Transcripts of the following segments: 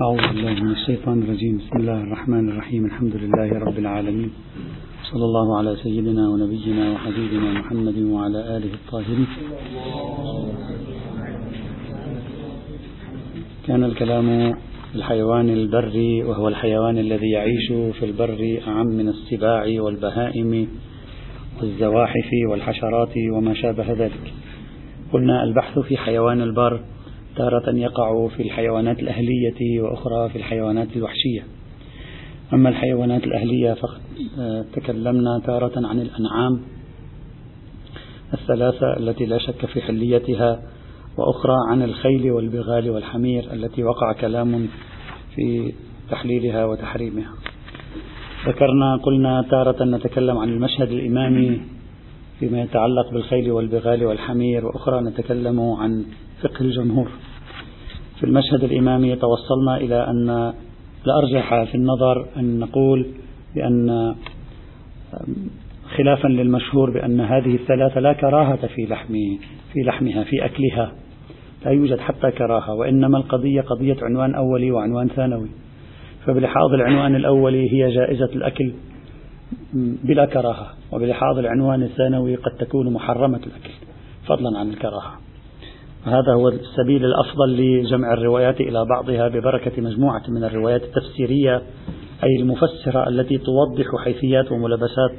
أعوذ بالله من الشيطان الرجيم. بسم الله الرحمن الرحيم. الحمد لله رب العالمين. صلى الله على سيدنا ونبينا وحبيبنا محمد وعلى آله الطاهرين. كان الكلام الحيوان البري وهو الحيوان الذي يعيش في البر أعم من السباع والبهائم والزواحف والحشرات وما شابه ذلك. قلنا البحث في حيوان البر تارة يقع في الحيوانات الأهلية وأخرى في الحيوانات الوحشية. أما الحيوانات الأهلية فقد آه، تكلمنا تارة عن الأنعام الثلاثة التي لا شك في حليتها وأخرى عن الخيل والبغال والحمير التي وقع كلام في تحليلها وتحريمها. ذكرنا قلنا تارة نتكلم عن المشهد الإمامي فيما يتعلق بالخيل والبغال والحمير وأخرى نتكلم عن فقه الجمهور. في المشهد الإمامي توصلنا إلى أن الأرجح في النظر أن نقول بأن خلافا للمشهور بأن هذه الثلاثة لا كراهة في لحم في لحمها في أكلها. لا يوجد حتى كراهة وإنما القضية قضية عنوان أولي وعنوان ثانوي. فبلحاظ العنوان الأولي هي جائزة الأكل بلا كراهة وبلحاظ العنوان الثانوي قد تكون محرمة الأكل فضلا عن الكراهة. هذا هو السبيل الأفضل لجمع الروايات إلى بعضها ببركة مجموعة من الروايات التفسيرية أي المفسرة التي توضح حيثيات وملابسات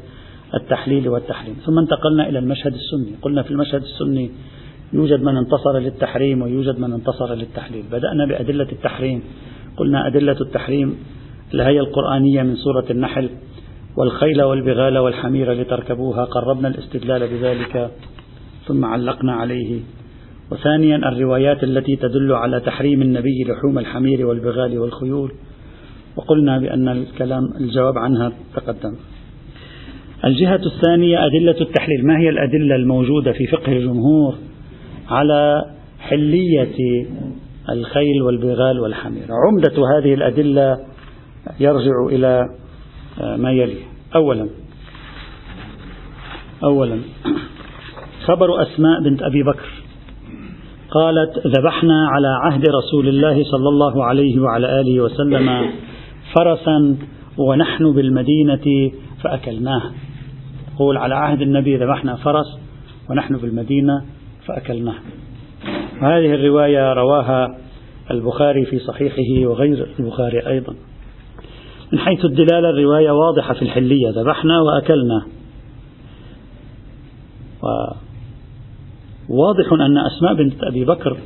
التحليل والتحريم. ثم انتقلنا إلى المشهد السني. قلنا في المشهد السني يوجد من انتصر للتحريم ويوجد من انتصر للتحليل. بدأنا بأدلة التحريم. قلنا أدلة التحريم الآية القرآنية من سورة النحل والخيل والبغال والحمير لتركبوها قربنا الاستدلال بذلك ثم علقنا عليه. وثانيا الروايات التي تدل على تحريم النبي لحوم الحمير والبغال والخيول. وقلنا بأن الكلام الجواب عنها تقدم. الجهة الثانية أدلة التحليل. ما هي الأدلة الموجودة في فقه الجمهور على حلية الخيل والبغال والحمير؟ عمدة هذه الأدلة يرجع إلى ما يلي. أولا أولا خبر أسماء بنت أبي بكر. قالت ذبحنا على عهد رسول الله صلى الله عليه وعلى آله وسلم فرسا ونحن بالمدينة فأكلناه. قول على عهد النبي ذبحنا فرس ونحن بالمدينة فأكلناه. وهذه الرواية رواها البخاري في صحيحه وغير البخاري أيضا. من حيث الدلالة الرواية واضحة في الحلية ذبحنا وأكلنا. واضح أن أسماء بنت أبي بكر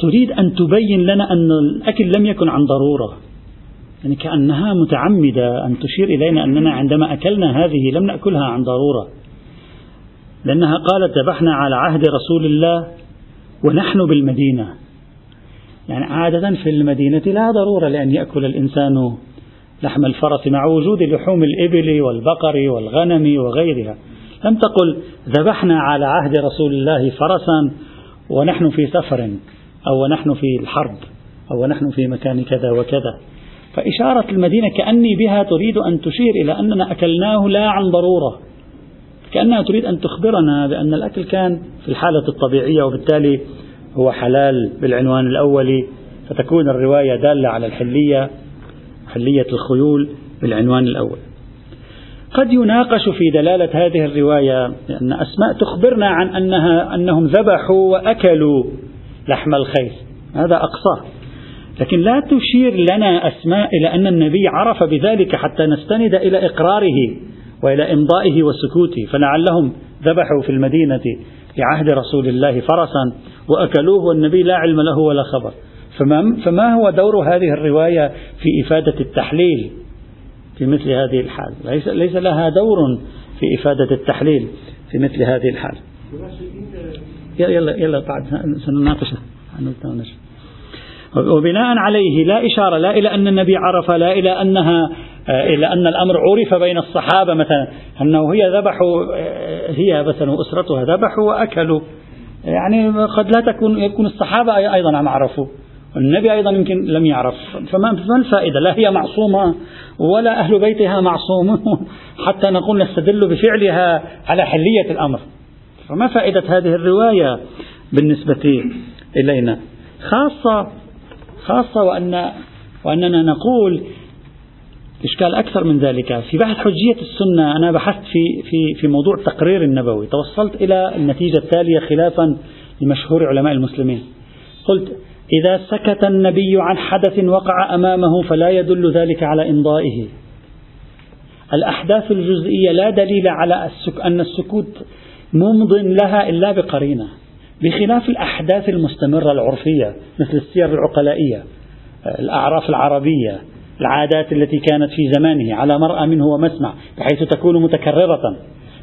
تريد أن تبين لنا أن الأكل لم يكن عن ضرورة يعني كأنها متعمدة أن تشير إلينا أننا عندما أكلنا هذه لم نأكلها عن ضرورة لأنها قالت ذبحنا على عهد رسول الله ونحن بالمدينة. يعني عادة في المدينة لا ضرورة لأن يأكل الإنسان لحم الفرس مع وجود لحوم الإبل والبقر والغنم وغيرها. لم تقل ذبحنا على عهد رسول الله فرسا ونحن في سفر أو ونحن في الحرب أو ونحن في مكان كذا وكذا. فإشارة المدينة كأني بها تريد أن تشير إلى أننا أكلناه لا عن ضرورة. كأنها تريد أن تخبرنا بأن الأكل كان في الحالة الطبيعية وبالتالي هو حلال بالعنوان الأولي فتكون الرواية دالة على الحلية حلية الخيول بالعنوان الأول. قد يناقش في دلالة هذه الرواية أن أسماء تخبرنا عن أنها أنهم ذبحوا وأكلوا لحم الخيل. هذا أقصاه لكن لا تشير لنا أسماء إلى أن النبي عرف بذلك حتى نستند إلى إقراره وإلى إمضائه وسكوته. فلعلهم ذبحوا في المدينة في عهد رسول الله فرسا وأكلوه والنبي لا علم له ولا خبر. فما, فما هو دور هذه الرواية في إفادة التحليل؟ في مثل هذه الحال. ليس, ليس لها دور في إفادة التحليل في مثل هذه الحال. يلا يلا بعد سنناقشها وبناء عليه لا إشارة لا إلى أن النبي عرف لا إلى أنها إلى أن الأمر عرف بين الصحابة مثلا. أنه هي ذبحوا هي مثلا وأسرتها ذبحوا وأكلوا. يعني قد لا تكون يكون الصحابة أيضا عم عرفوا. والنبي أيضا يمكن لم يعرف. فما الفائدة؟ لا هي معصومة ولا أهل بيتها معصومون حتى نقول نستدل بفعلها على حلية الأمر. فما فائدة هذه الرواية بالنسبة إلينا؟ خاصة خاصة وأن وأننا نقول إشكال أكثر من ذلك. في بحث حجية السنة أنا بحثت في في في موضوع التقرير النبوي. توصلت إلى النتيجة التالية خلافا لمشهور علماء المسلمين. قلت إذا سكت النبي عن حدث وقع أمامه فلا يدل ذلك على إمضائه. الأحداث الجزئية لا دليل على أن السكوت ممض لها إلا بقرينة. بخلاف الأحداث المستمرة العرفية مثل السير العقلائية الأعراف العربية العادات التي كانت في زمانه على مرأى منه ومسمع بحيث تكون متكررة.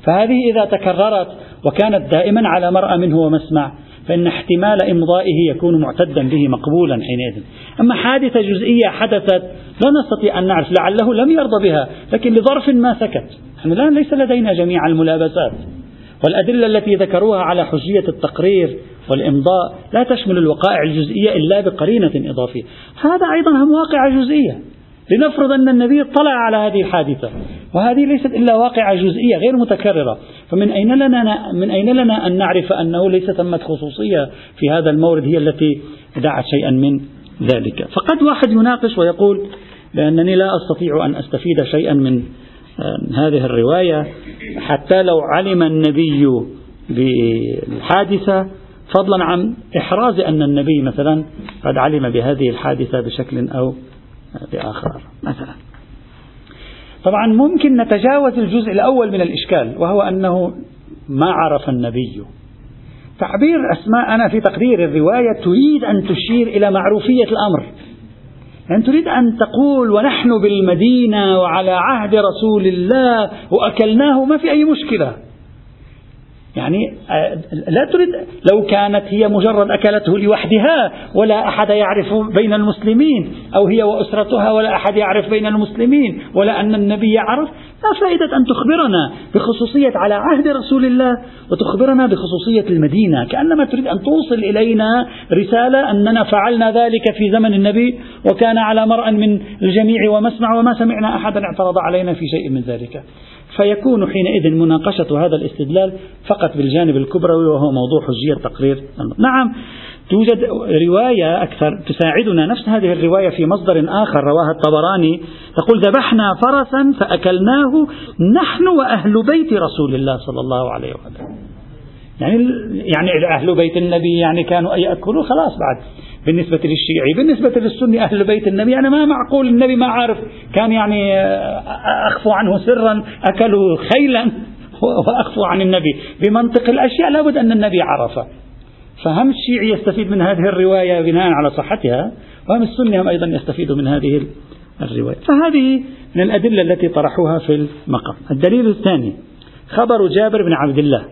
فهذه إذا تكررت وكانت دائما على مرأى منه ومسمع فإن احتمال إمضائه يكون معتدا به مقبولا حينئذ. أما حادثة جزئية حدثت لا نستطيع أن نعرف لعله لم يرضى بها لكن لظرف ما سكت. نحن الآن ليس لدينا جميع الملابسات. والأدلة التي ذكروها على حجية التقرير والإمضاء لا تشمل الوقائع الجزئية إلا بقرينة إضافية. هذا أيضا هم واقعة جزئية. لنفرض أن النبي اطلع على هذه الحادثة وهذه ليست إلا واقعة جزئية غير متكررة. فمن أين لنا من أين لنا أن نعرف أنه ليس ثمة خصوصية في هذا المورد هي التي دعت شيئا من ذلك؟ فقد واحد يناقش ويقول بأنني لا أستطيع أن أستفيد شيئا من هذه الرواية حتى لو علم النبي بالحادثة فضلا عن إحراز أن النبي مثلا قد علم بهذه الحادثة بشكل أو بآخر مثلا. طبعا ممكن نتجاوز الجزء الأول من الإشكال وهو أنه ما عرف النبي. تعبير أسماء أنا في تقدير الرواية تريد أن تشير إلى معروفية الأمر. يعني تريد أن تقول ونحن بالمدينة وعلى عهد رسول الله وأكلناه ما في أي مشكلة. يعني آه، لا تريد لو كانت هي مجرد أكلته لوحدها ولا أحد يعرف بين المسلمين أو هي وأسرتها ولا أحد يعرف بين المسلمين ولا أن النبي يعرف لا فائدة أن تخبرنا بخصوصية على عهد رسول الله وتخبرنا بخصوصية المدينة. كأنما تريد أن توصل إلينا رسالة أننا فعلنا ذلك في زمن النبي وكان على مرأى من الجميع ومسمع وما سمعنا أحدا اعترض علينا في شيء من ذلك. فيكون حينئذ مناقشة هذا الاستدلال فقط بالجانب الكبروي وهو موضوع حجية تقرير نعم توجد رواية أكثر تساعدنا. نفس هذه الرواية في مصدر آخر رواها الطبراني. تقول ذبحنا فرسا فأكلناه نحن وأهل بيت رسول الله صلى الله عليه وسلم. يعني يعني أهل بيت النبي يعني كانوا يأكلوا خلاص بعد. بالنسبة للشيعي بالنسبة للسني أهل بيت النبي أنا ما معقول النبي ما عارف كان يعني أخفوا عنه سرا أكلوا خيلا وأخفوا عن النبي. بمنطق الأشياء لابد أن النبي عرف. فهم الشيعي يستفيد من هذه الرواية بناء على صحتها وهم السني هم أيضا يستفيدوا من هذه الرواية. فهذه من الأدلة التي طرحوها في المقام. الدليل الثاني خبر جابر بن عبد الله.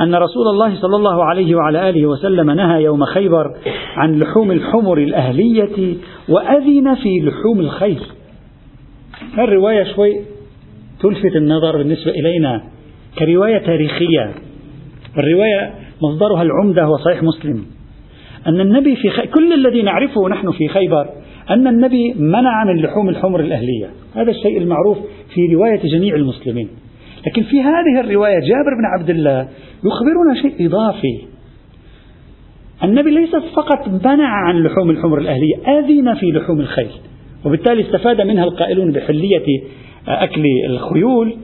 أن رسول الله صلى الله عليه وعلى آله وسلم نهى يوم خيبر عن لحوم الحمر الأهلية وأذن في لحوم الخيل الرواية شوي تلفت النظر بالنسبة إلينا كرواية تاريخية. الرواية مصدرها العمدة هو صحيح مسلم. أن النبي في خي... كل الذي نعرفه نحن في خيبر أن النبي منع من لحوم الحمر الأهلية. هذا الشيء المعروف في رواية جميع المسلمين. لكن في هذه الرواية جابر بن عبد الله يخبرنا شيء إضافي. النبي ليس فقط منع عن لحوم الحمر الأهلية أذن في لحوم الخيل وبالتالي استفاد منها القائلون بحلية أكل الخيول.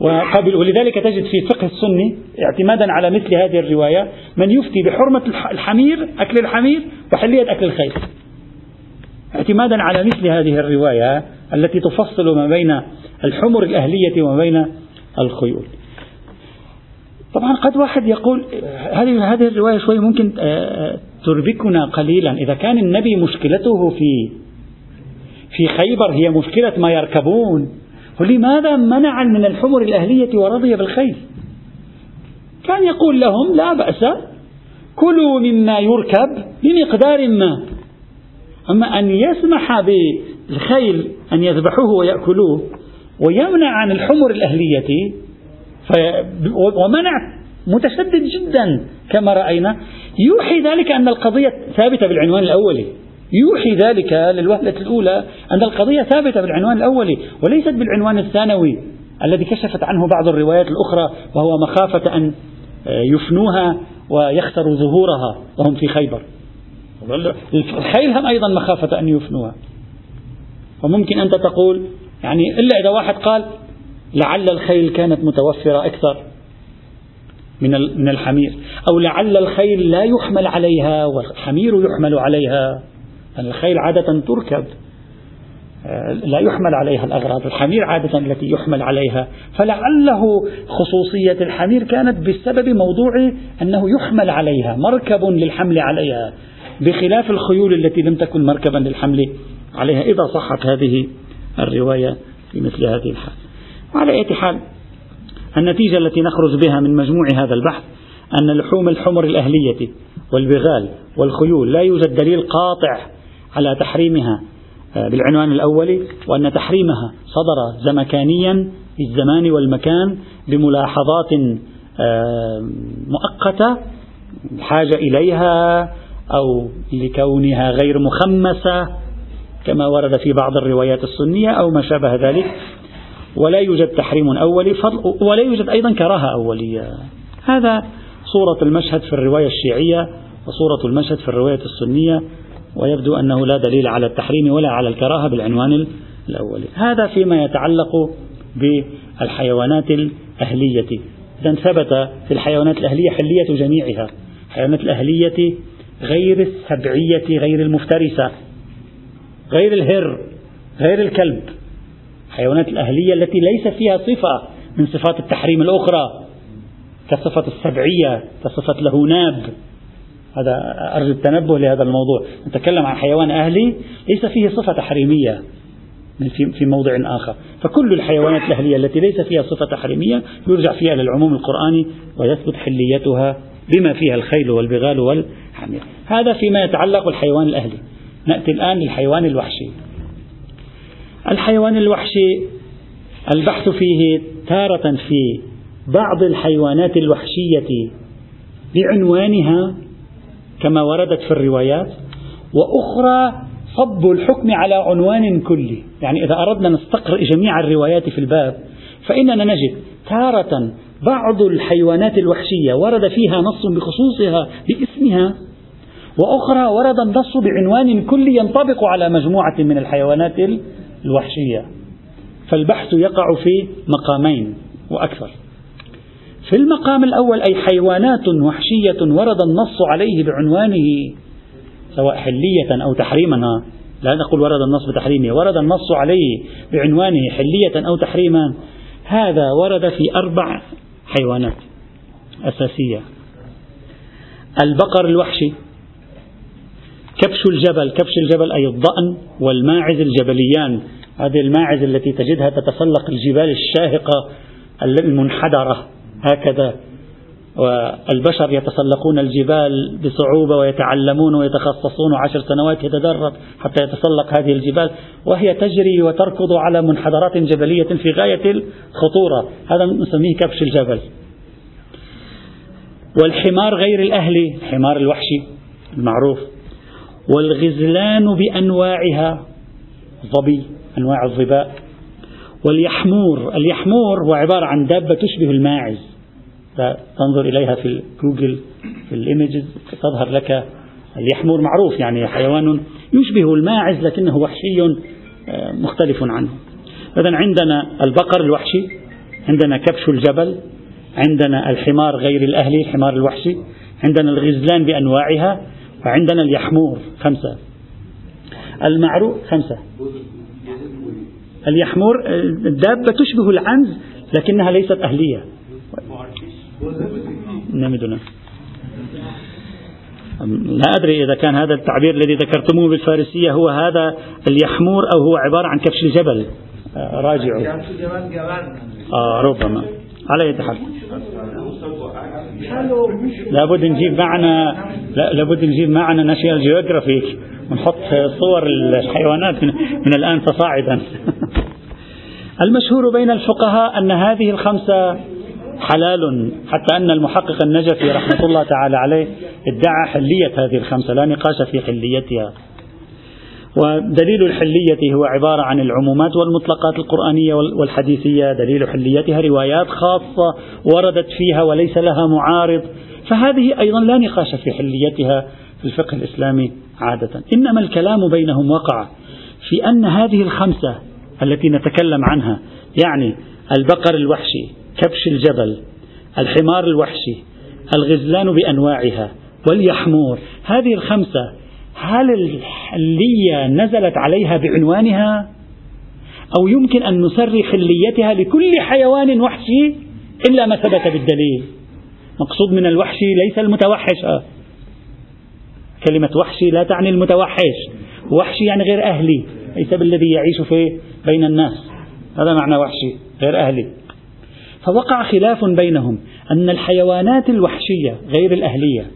وقبل ولذلك تجد في فقه السني اعتمادا على مثل هذه الرواية من يفتي بحرمة الحمير أكل الحمير وحلية أكل الخيل. اعتمادا على مثل هذه الرواية التي تفصل ما بين الحمر الأهلية وما بين الخيول. طبعا قد واحد يقول هذه هذه الرواية شوي ممكن آه، آه، تربكنا قليلا. إذا كان النبي مشكلته في في خيبر هي مشكلة ما يركبون. ولماذا منع من الحمر الأهلية ورضي بالخيل؟ كان يقول لهم لا بأس كلوا مما يركب بمقدار ما. أما أن يسمح بالخيل أن يذبحوه ويأكلوه ويمنع عن الحمر الأهلية. ومنع متشدد جدا كما رأينا. يوحي ذلك أن القضية ثابتة بالعنوان الأولي يوحي ذلك للوهلة الأولى أن القضية ثابتة بالعنوان الأولي وليست بالعنوان الثانوي الذي كشفت عنه بعض الروايات الأخرى وهو مخافة أن يفنوها ويخسروا ظهورها وهم في خيبر. الخيل هم أيضا مخافة أن يفنوها. وممكن أنت تقول يعني إلا إذا واحد قال لعل الخيل كانت متوفرة أكثر من من الحمير أو لعل الخيل لا يحمل عليها والحمير يحمل عليها الخيل عادة تركب آه، لا يحمل عليها الأغراض الحمير عادة التي يحمل عليها فلعله خصوصية الحمير كانت بسبب موضوع أنه يحمل عليها مركب للحمل عليها بخلاف الخيول التي لم تكن مركبا للحمل عليها إذا صحت هذه الرواية في مثل هذه الحال. وعلى أي حال النتيجة التي نخرج بها من مجموع هذا البحث أن لحوم الحمر الأهلية والبغال والخيول لا يوجد دليل قاطع على تحريمها آه، بالعنوان الأول وأن تحريمها صدر زمكانيا بالزمان والمكان بملاحظات آه، مؤقتة الحاجة إليها أو لكونها غير مخمسة كما ورد في بعض الروايات السنية أو ما شابه ذلك. ولا يوجد تحريم أولي ولا يوجد أيضا كراهة أولية. هذا صورة المشهد في الرواية الشيعية وصورة المشهد في الرواية السنية ويبدو أنه لا دليل على التحريم ولا على الكراهة بالعنوان الأولي هذا فيما يتعلق بالحيوانات الأهلية. إذا ثبت في الحيوانات الأهلية حلية جميعها. الحيوانات الأهلية غير السبعية غير المفترسة. غير الهر غير الكلب. الحيوانات الأهلية التي ليس فيها صفة من صفات التحريم الأخرى كصفة السبعية كصفة لهوناب هذا أرجو التنبه لهذا الموضوع. نتكلم عن حيوان أهلي ليس فيه صفة تحريمية في موضع آخر. فكل الحيوانات الأهلية التي ليس فيها صفة تحريمية يرجع فيها للعموم القرآني ويثبت حليتها بما فيها الخيل والبغال والحمير. هذا فيما يتعلق بالحيوان الأهلي. نأتي الآن للحيوان الوحشي. الحيوان الوحشي البحث فيه تارة في بعض الحيوانات الوحشية بعنوانها كما وردت في الروايات وأخرى صب الحكم على عنوان كلي. يعني إذا أردنا نستقرأ جميع الروايات في الباب فإننا نجد تارة بعض الحيوانات الوحشية ورد فيها نص بخصوصها باسمها وأخرى ورد النص بعنوان كلي ينطبق على مجموعة من الحيوانات الوحشية. فالبحث يقع في مقامين وأكثر. في المقام الأول أي حيوانات وحشية ورد النص عليه بعنوانه سواء حلية أو تحريما. لا نقول ورد النص بتحريمه ورد النص عليه بعنوانه حلية أو تحريما. هذا ورد في أربع حيوانات أساسية. البقر الوحشي كبش الجبل كبش الجبل أي الضأن والماعز الجبليان. هذه الماعز التي تجدها تتسلق الجبال الشاهقة المنحدرة هكذا. والبشر يتسلقون الجبال بصعوبة ويتعلمون ويتخصصون عشر سنوات يتدرب حتى يتسلق هذه الجبال وهي تجري وتركض على منحدرات جبلية في غاية الخطورة. هذا نسميه كبش الجبل. والحمار غير الأهلي الحمار الوحشي المعروف. والغزلان بأنواعها ظبي أنواع الظباء. واليحمور اليحمور هو عبارة عن دابة تشبه الماعز. تنظر إليها في جوجل في الإيمجز تظهر لك اليحمور معروف يعني حيوان يشبه الماعز لكنه وحشي آه، مختلف عنه. إذا عندنا البقر الوحشي عندنا كبش الجبل عندنا الحمار غير الأهلي الحمار الوحشي عندنا الغزلان بأنواعها وعندنا اليحمور خمسة. المعروف خمسة. اليحمور الدابة تشبه العنز لكنها ليست أهلية. نمدنا. لا أدري إذا كان هذا التعبير الذي ذكرتموه بالفارسية هو هذا اليحمور أو هو عبارة عن كبش الجبل. آه، راجعوا. آه ربما. على أي حال لابد نجيب معنا لابد نجيب معنا ناشيونال جيوغرافيك ونحط صور الحيوانات من الآن فصاعدا. المشهور بين الفقهاء أن هذه الخمسة حلال حتى أن المحقق النجفي رحمة الله تعالى عليه ادعى حلية هذه الخمسة لا نقاش في حليتها. ودليل الحلية هو عبارة عن العمومات والمطلقات القرآنية والحديثية. دليل حليتها روايات خاصة وردت فيها وليس لها معارض. فهذه أيضا لا نقاش في حليتها في الفقه الإسلامي عادة. إنما الكلام بينهم وقع في أن هذه الخمسة التي نتكلم عنها يعني البقر الوحشي كبش الجبل الحمار الوحشي الغزلان بأنواعها واليحمور هذه الخمسة هل الحلية نزلت عليها بعنوانها؟ أو يمكن أن نسري حليتها لكل حيوان وحشي إلا ما ثبت بالدليل. مقصود من الوحشي ليس المتوحش. كلمة وحشي لا تعني المتوحش. وحشي يعني غير أهلي. ليس بالذي يعيش في بين الناس. هذا معنى وحشي غير أهلي. فوقع خلاف بينهم أن الحيوانات الوحشية غير الأهلية.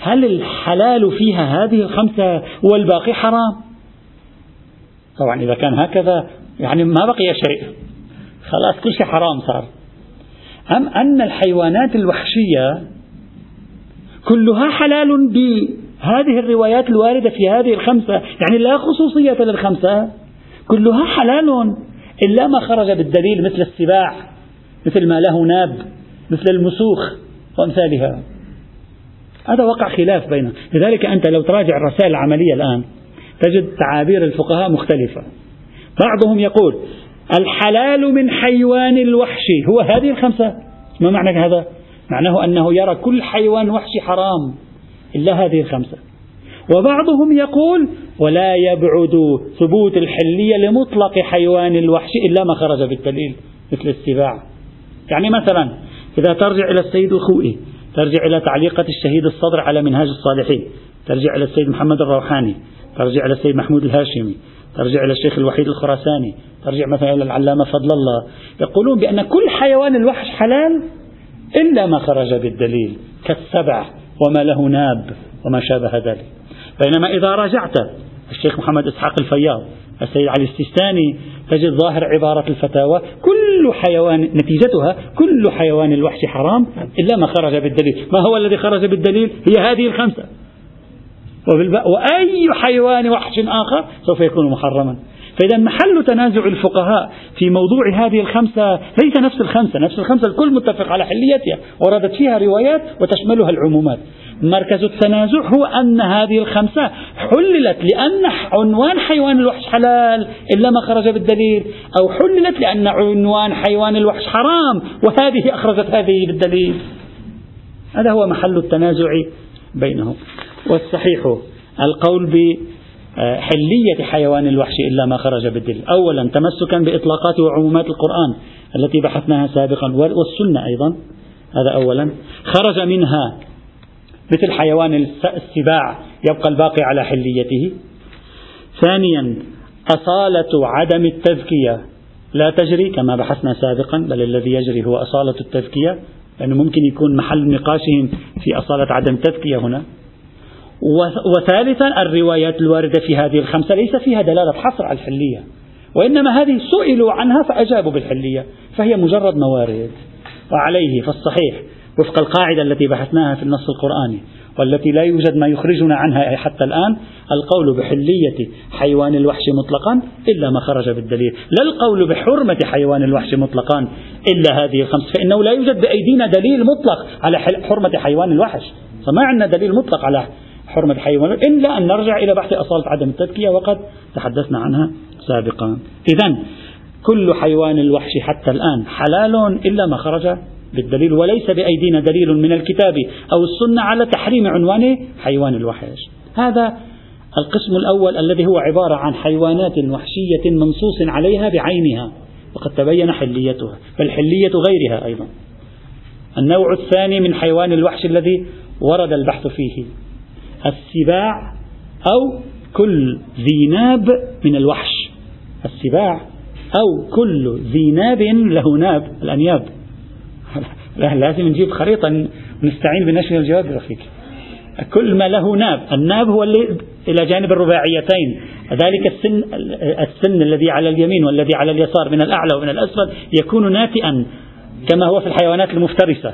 هل الحلال فيها هذه الخمسة والباقي حرام؟ طبعا إذا كان هكذا يعني ما بقي شيء خلاص كل شيء حرام صار. أم أن الحيوانات الوحشية كلها حلال بهذه الروايات الواردة في هذه الخمسة؟ يعني لا خصوصية للخمسة كلها حلال إلا ما خرج بالدليل مثل السباع مثل ما له ناب مثل المسوخ وأمثالها. هذا وقع خلاف بينهم. لذلك أنت لو تراجع الرسائل العملية الآن تجد تعابير الفقهاء مختلفة. بعضهم يقول الحلال من حيوان الوحش. هو هذه الخمسة؟ ما معنى هذا؟ معناه أنه يرى كل حيوان وحشي حرام. إلا هذه الخمسة. وبعضهم يقول ولا يبعد ثبوت الحلية لمطلق حيوان الوحش إلا ما خرج بالدليل مثل السباع. يعني مثلا إذا ترجع إلى السيد الخوئي ترجع إلى تعليقة الشهيد الصدر على منهاج الصالحين. ترجع إلى السيد محمد الروحاني. ترجع إلى السيد محمود الهاشمي. ترجع إلى الشيخ الوحيد الخراساني. ترجع مثلا إلى العلامة فضل الله. يقولون بأن كل حيوان الوحش حلال إلا ما خرج بالدليل كالسبع وما له ناب وما شابه ذلك. بينما إذا راجعت الشيخ محمد إسحاق الفياض السيد علي السيستاني تجد ظاهر عبارة الفتاوى كل حيوان نتيجتها كل حيوان الوحش حرام إلا ما خرج بالدليل. ما هو الذي خرج بالدليل؟ هي هذه الخمسة. وأي حيوان وحش آخر سوف يكون محرما. فإذا محل تنازع الفقهاء في موضوع هذه الخمسة ليس نفس الخمسة نفس الخمسة الكل متفق على حليتها وردت فيها روايات وتشملها العمومات. مركز التنازع هو أن هذه الخمسة حللت لأن عنوان حيوان الوحش حلال إلا ما خرج بالدليل أو حللت لأن عنوان حيوان الوحش حرام وهذه أخرجت هذه بالدليل. هذا هو محل التنازع بينهم. والصحيح القول بحلية حيوان الوحش إلا ما خرج بالدليل. أولا تمسكا بإطلاقات وعمومات القرآن التي بحثناها سابقا والسنة أيضا. هذا أولا. خرج منها مثل حيوان السباع يبقى الباقي على حليته. ثانيا أصالة عدم التذكية. لا تجري كما بحثنا سابقا بل الذي يجري هو أصالة التذكية لأنه ممكن يكون محل نقاشهم في أصالة عدم التذكية هنا. وثالثا الروايات الواردة في هذه الخمسة ليس فيها دلالة حصر على الحلية وإنما هذه سئلوا عنها فأجابوا بالحلية فهي مجرد موارد وعليه فالصحيح وفق القاعدة التي بحثناها في النص القرآني والتي لا يوجد ما يخرجنا عنها حتى الآن القول بحلية حيوان الوحش مطلقا إلا ما خرج بالدليل لا القول بحرمة حيوان الوحش مطلقا إلا هذه الخمس فإنه لا يوجد بأيدينا دليل مطلق على حرمة حيوان الوحش فما عندنا دليل مطلق على حرمة حيوان إلا أن نرجع إلى بحث أصالة عدم التذكية وقد تحدثنا عنها سابقا. إذا كل حيوان الوحش حتى الآن حلال إلا ما خرج بالدليل وليس بأيدينا دليل من الكتاب أو السنة على تحريم عنوان حيوان الوحش. هذا القسم الأول الذي هو عبارة عن حيوانات وحشية منصوص عليها بعينها وقد تبين حليتها بل حلية غيرها أيضا. النوع الثاني من حيوان الوحش الذي ورد البحث فيه السباع أو كل ذي ناب من الوحش. السباع أو كل ذي ناب له ناب الأنياب. لازم نجيب خريطة نستعين بنشر الجواب رفيق كل ما له ناب الناب هو اللي إلى جانب الرباعيتين. ذلك السن, السن الذي على اليمين والذي على اليسار من الأعلى ومن الأسفل يكون ناتئا كما هو في الحيوانات المفترسة.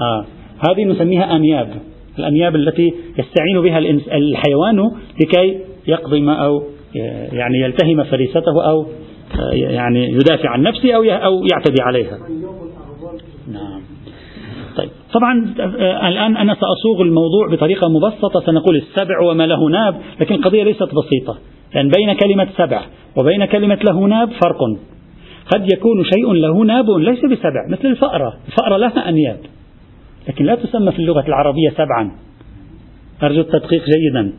آه. هذه نسميها أنياب. الأنياب التي يستعين بها الحيوان لكي يقضي أو يعني يلتهم فريسته أو يعني يدافع عن نفسه أو أو يعتدي عليها. نعم. طيب. طبعا آه، الآن أنا سأصوغ الموضوع بطريقة مبسطة. سنقول السبع وما له ناب لكن القضية ليست بسيطة. لأن بين كلمة سبع وبين كلمة له ناب فرق. قد يكون شيء له ناب ليس بسبع مثل الفأرة. الفأرة لها أنياب. لكن لا تسمى في اللغة العربية سبعا. أرجو التدقيق جيدا.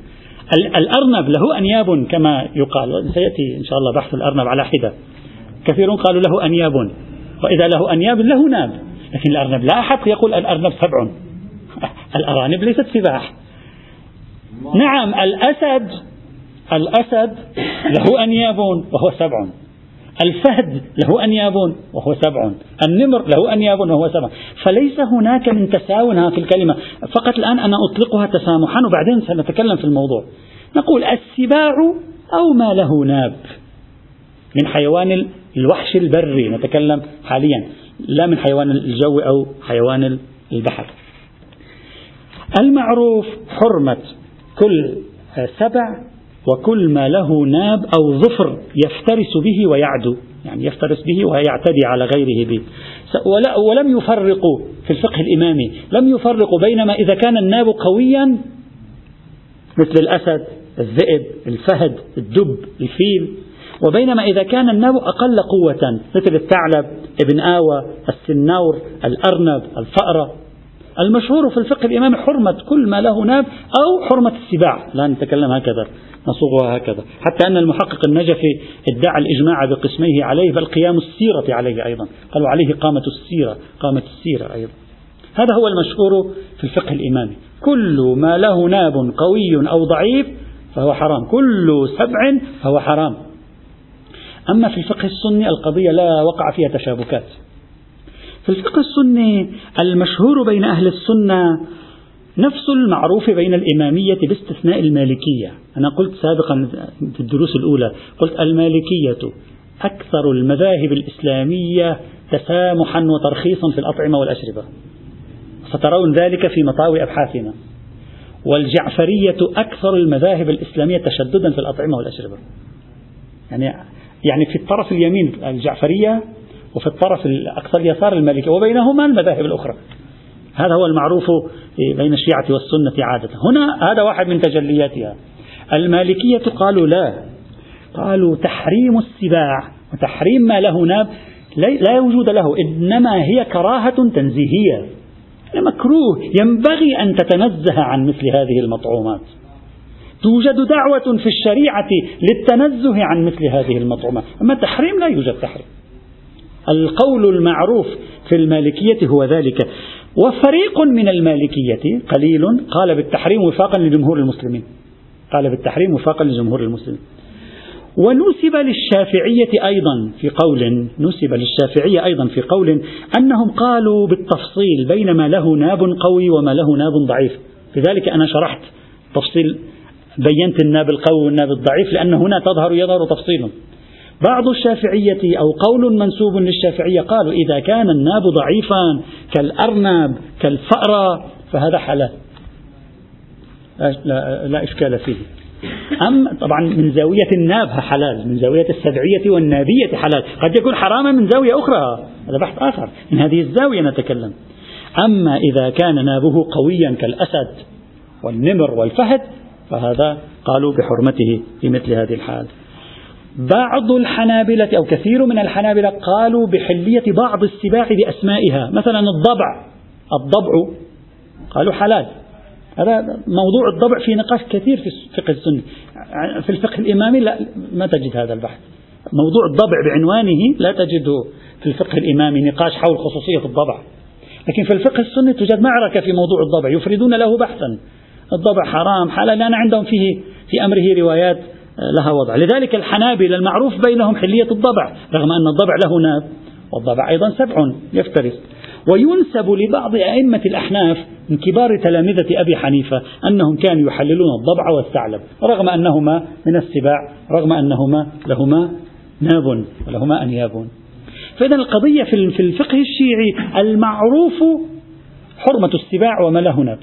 الأرنب له أنياب كما يقال سيأتي إن شاء الله بحث الأرنب على حدة. كثيرون قالوا له أنياب وإذا له أنياب له ناب. لكن الأرنب لا أحد يقول الأرنب سبع. الأرانب ليست سباح. نعم الأسد الأسد له أنياب وهو سبع. الفهد له أنياب وهو سبع. النمر له أنياب وهو سبع. فليس هناك من تساوي في الكلمة. فقط الآن أنا أطلقها تسامحا وبعدين سنتكلم في الموضوع. نقول السباع أو ما له ناب. من حيوان الوحش البري نتكلم حاليا. لا من حيوان الجو أو حيوان البحر. المعروف حرمة كل سبع وكل ما له ناب أو ظفر يفترس به ويعدو يعني يفترس به ويعتدي على غيره به. ولم يفرقوا في الفقه الإمامي لم يفرقوا بينما إذا كان الناب قويا مثل الأسد الذئب الفهد الدب الفيل. وبينما إذا كان الناب أقل قوة مثل الثعلب ابن آوى السنور الأرنب الفأرة. المشهور في الفقه الإمامي حرمة كل ما له ناب أو حرمة السباع. لا نتكلم هكذا نصوغها هكذا. حتى أن المحقق النجفي ادعى الإجماع بقسميه عليه بل قيام السيرة عليه أيضا. قالوا عليه قامة السيرة قامة السيرة أيضا. هذا هو المشهور في الفقه الإمامي كل ما له ناب قوي أو ضعيف فهو حرام. كل سبع فهو حرام. أما في الفقه السني القضية لا وقع فيها تشابكات. في الفقه السني المشهور بين أهل السنة نفس المعروف بين الإمامية باستثناء المالكية. أنا قلت سابقا في الدروس الأولى قلت المالكية أكثر المذاهب الإسلامية تسامحا وترخيصا في الأطعمة والأشربة. سترون ذلك في مطاوي أبحاثنا. والجعفرية أكثر المذاهب الإسلامية تشددا في الأطعمة والأشربة. يعني يعني في الطرف اليمين الجعفرية وفي الطرف الأقصى اليسار المالكية وبينهما المذاهب الأخرى. هذا هو المعروف بين الشيعة والسنة عادة. هنا هذا واحد من تجلياتها. المالكية قالوا لا. قالوا تحريم السباع وتحريم ما له ناب لا وجود له إنما هي كراهة تنزيهية. مكروه. ينبغي أن تتنزه عن مثل هذه المطعومات. توجد دعوة في الشريعة للتنزه عن مثل هذه المطعومات. أما التحريم لا يوجد تحريم. القول المعروف في المالكية هو ذلك. وفريق من المالكية قليل قال بالتحريم وفاقا لجمهور المسلمين. قال بالتحريم وفاقا لجمهور المسلمين. ونسب للشافعية أيضا في قول نسب للشافعية أيضا في قول أنهم قالوا بالتفصيل بين ما له ناب قوي وما له ناب ضعيف. لذلك أنا شرحت تفصيل بينت الناب القوي والناب الضعيف لأن هنا تظهر يظهر تفصيل. بعض الشافعية أو قول منسوب للشافعية قالوا إذا كان الناب ضعيفا كالأرنب كالفأرة فهذا حلال. لا, لا إشكال فيه. أم طبعا من زاوية النابها حلال من زاوية السبعية والنابية حلال. قد يكون حراما من زاوية أخرى. هذا بحث آخر. من هذه الزاوية نتكلم. أما إذا كان نابه قويا كالأسد والنمر والفهد فهذا قالوا بحرمته في مثل هذه الحال. بعض الحنابلة أو كثير من الحنابلة قالوا بحلية بعض السباع بأسمائها مثلا الضبع الضبع قالوا حلال. هذا موضوع الضبع في نقاش كثير في الفقه السني. في الفقه الإمامي لا ما تجد هذا البحث. موضوع الضبع بعنوانه لا تجده في الفقه الإمامي نقاش حول خصوصية الضبع. لكن في الفقه السني توجد معركة في موضوع الضبع يفردون له بحثا. الضبع حرام حلال لأن عندهم فيه في أمره روايات. لها وضع. لذلك الحنابلة المعروف بينهم حلية الضبع رغم أن الضبع له ناب والضبع أيضا سبع يفترس. وينسب لبعض أئمة الأحناف من كبار تلامذة أبي حنيفة أنهم كانوا يحللون الضبع والثعلب رغم أنهما من السباع رغم أنهما لهما ناب ولهما أنياب. فإذا القضية في الفقه الشيعي المعروف حرمة السباع وما له ناب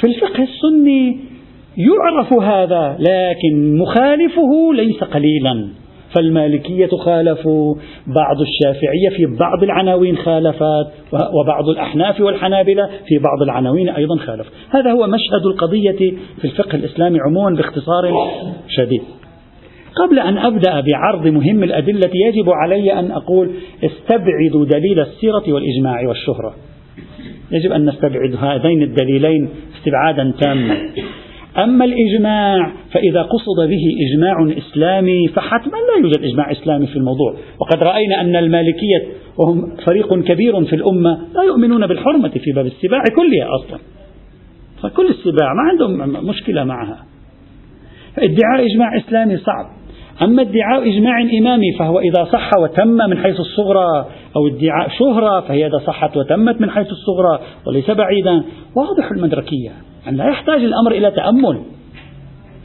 في الفقه السني يعرف هذا لكن مخالفه ليس قليلا. فالمالكية خالفوا بعض الشافعية في بعض العناوين خالفت وبعض الأحناف والحنابلة في بعض العناوين أيضا خالف. هذا هو مشهد القضية في الفقه الإسلامي عموما باختصار شديد. قبل أن أبدأ بعرض مهم الأدلة يجب علي أن أقول استبعدوا دليل السيرة والإجماع والشهرة. يجب أن نستبعد هذين الدليلين استبعادا تاما. أما الإجماع فإذا قصد به إجماع إسلامي فحتما لا يوجد إجماع إسلامي في الموضوع. وقد رأينا أن المالكية وهم فريق كبير في الأمة لا يؤمنون بالحرمة في باب السباع كلها أصلا. فكل السباع ما عندهم مشكلة معها. ادعاء إجماع إسلامي صعب. أما ادعاء إجماع إمامي فهو إذا صح وتم من حيث الصغرى أو ادعاء شهرة فهي إذا صحت وتمت من حيث الصغرى وليس بعيدا. واضح المدركية. أن لا يحتاج الأمر إلى تأمل.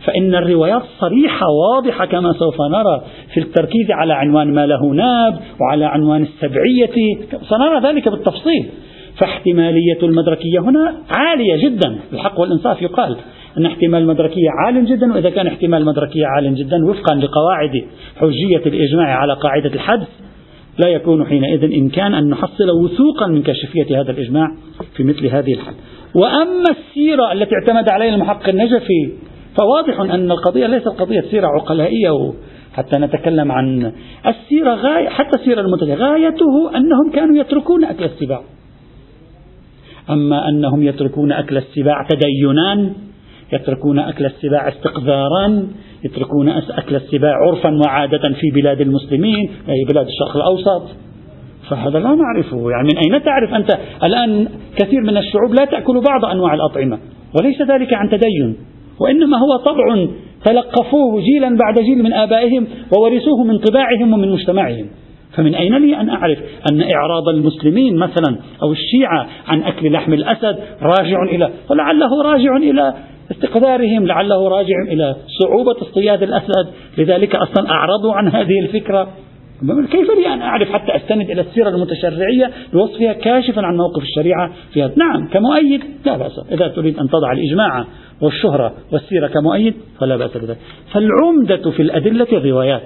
فإن الروايات صريحة واضحة كما سوف نرى في التركيز على عنوان ما له ناب وعلى عنوان السبعية. سنرى ذلك بالتفصيل. فاحتمالية المدركية هنا عالية جدا. الحق والإنصاف يقال أن احتمال المدركية عال جدا وإذا كان احتمال المدركية عال جدا وفقا لقواعد حجية الإجماع على قاعدة الحدث. لا يكون حينئذ إمكان أن نحصل وثوقا من كشفية هذا الإجماع في مثل هذه الحال. وأما السيرة التي اعتمد عليها المحقق النجفي فواضح أن القضية ليست قضية سيرة عقلائية حتى نتكلم عن السيرة غاية حتى السيرة المتجهة غايته أنهم كانوا يتركون أكل السباع. أما أنهم يتركون أكل السباع تدينا يتركون أكل السباع استقذارا يتركون أكل السباع عرفا وعادة في بلاد المسلمين أي بلاد الشرق الأوسط. فهذا لا نعرفه. يعني من أين تعرف أنت؟ الآن كثير من الشعوب لا تأكل بعض أنواع الأطعمة وليس ذلك عن تدين وإنما هو طبع تلقفوه جيلا بعد جيل من آبائهم وورثوه من طباعهم ومن مجتمعهم. فمن أين لي أن أعرف أن إعراض المسلمين مثلا أو الشيعة عن أكل لحم الأسد راجع إلى ولعله راجع إلى استقدارهم لعله راجع إلى صعوبة اصطياد الأسد. لذلك أصلا أعرضوا عن هذه الفكرة. كيف لي أن أعرف حتى أستند إلى السيرة المتشرعية بوصفها كاشفا عن موقف الشريعة فيها نعم كمؤيد لا بأس. إذا تريد أن تضع الإجماع والشهرة والسيرة كمؤيد فلا بأس بذلك. فالعمدة في الأدلة الروايات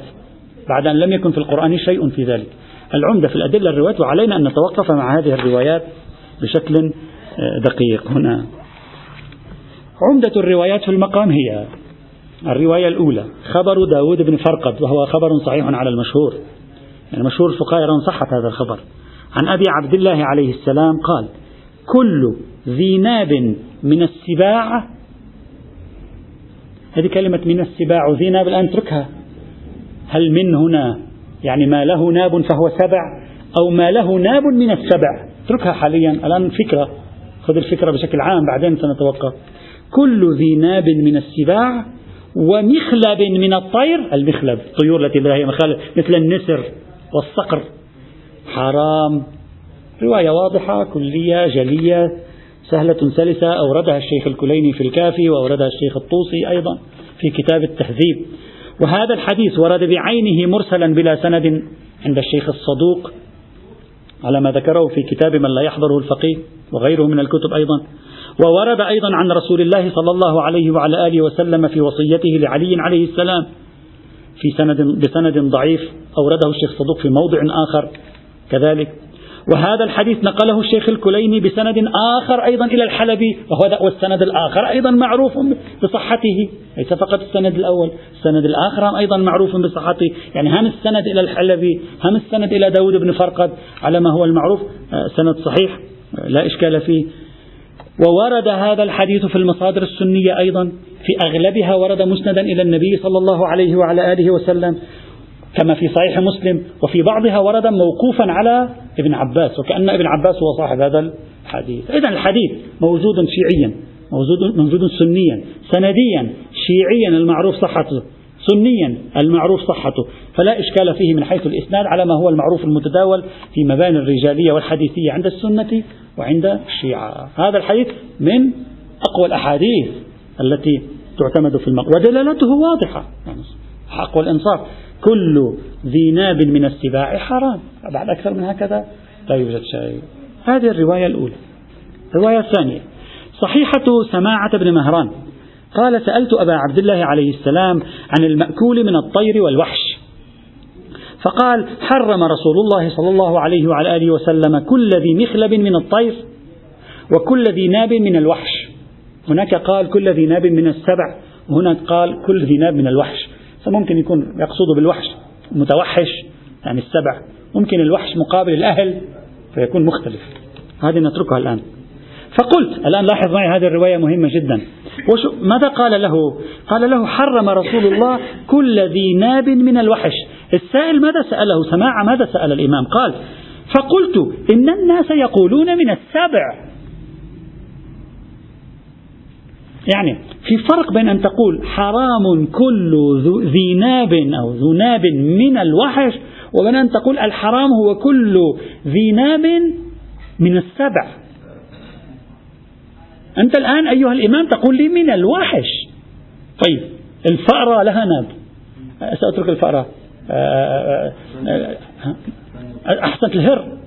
بعد أن لم يكن في القرآن شيء في ذلك. العمدة في الأدلة الروايات وعلينا أن نتوقف مع هذه الروايات بشكل آه، دقيق. هنا عمدة الروايات في المقام هي الرواية الأولى خبر داود بن فرقد وهو خبر صحيح على المشهور. يعني مشهور الفقهاء صحة هذا الخبر. عن أبي عبد الله عليه السلام قال كل ذي ناب من السباع هذه كلمة من السباع ذي ناب الآن اتركها. هل من هنا؟ يعني ما له ناب فهو سبع أو ما له ناب من السبع. اتركها حاليا. الآن فكرة خذ الفكرة بشكل عام بعدين سنتوقف. كل ذي ناب من السباع ومخلب من الطير المخلب الطيور التي لها مخالب مثل النسر والصقر. حرام. رواية واضحة كلية جلية سهلة سلسة أوردها الشيخ الكليني في الكافي وأوردها الشيخ الطوسي أيضا في كتاب التهذيب. وهذا الحديث ورد بعينه مرسلا بلا سند عند الشيخ الصدوق على ما ذكره في كتاب من لا يحضره الفقيه وغيره من الكتب أيضا. وورد أيضا عن رسول الله صلى الله عليه وعلى آله وسلم في وصيته لعلي عليه السلام في سند بسند ضعيف أورده الشيخ صدوق في موضع آخر. كذلك وهذا الحديث نقله الشيخ الكليني بسند آخر أيضا إلى الحلبي وهو والسند الآخر أيضا معروف بصحته ليس فقط السند الأول السند الآخر أيضا معروف بصحته. يعني هم السند إلى الحلبي هم السند إلى داود بن فرقد على ما هو المعروف آه، سند صحيح لا إشكال فيه. وورد هذا الحديث في المصادر السنية أيضا في أغلبها ورد مسندا إلى النبي صلى الله عليه وعلى آله وسلم كما في صحيح مسلم وفي بعضها ورد موقوفا على ابن عباس وكأن ابن عباس هو صاحب هذا الحديث. إذا الحديث موجود شيعيا موجود, موجود سنيا سنديا شيعيا المعروف صحته. سنيا المعروف صحته. فلا إشكال فيه من حيث الإسناد على ما هو المعروف المتداول في مباني الرجالية والحديثية عند السنة وعند الشيعة. هذا الحديث من أقوى الأحاديث التي تعتمد في المقام. ودلالته واضحة. يعني حق والإنصاف كل ذي ناب من السباع حرام. بعد أكثر من هكذا لا يوجد شيء. هذه الرواية الأولى. الرواية الثانية. صحيحة سماعة بن مهران. قال سألت أبا عبد الله عليه السلام عن المأكول من الطير والوحش. فقال حرم رسول الله صلى الله عليه وعلى آله وسلم كل ذي مخلب من الطير وكل ذي ناب من الوحش. هناك قال كل ذي ناب من السبع وهناك قال كل ذي ناب من الوحش. فممكن يكون يقصد بالوحش متوحش يعني السبع. ممكن الوحش مقابل الأهل فيكون مختلف. هذه نتركها الآن. فقلت الآن لاحظ معي هذه الرواية مهمة جدا. ماذا قال له؟ قال له حرم رسول الله كل ذي ناب من الوحش. السائل ماذا سأله؟ سماع ماذا سأل الإمام؟ قال فقلت إن الناس يقولون من السبع. يعني في فرق بين أن تقول حرام كل ذي ناب أو ذو ناب من الوحش وبين أن تقول الحرام هو كل ذي ناب من السبع. أنت الآن أيها الإمام تقول لي من الوحش طيب الفأرة لها ناب سأترك الفأرة. أحسنت الهر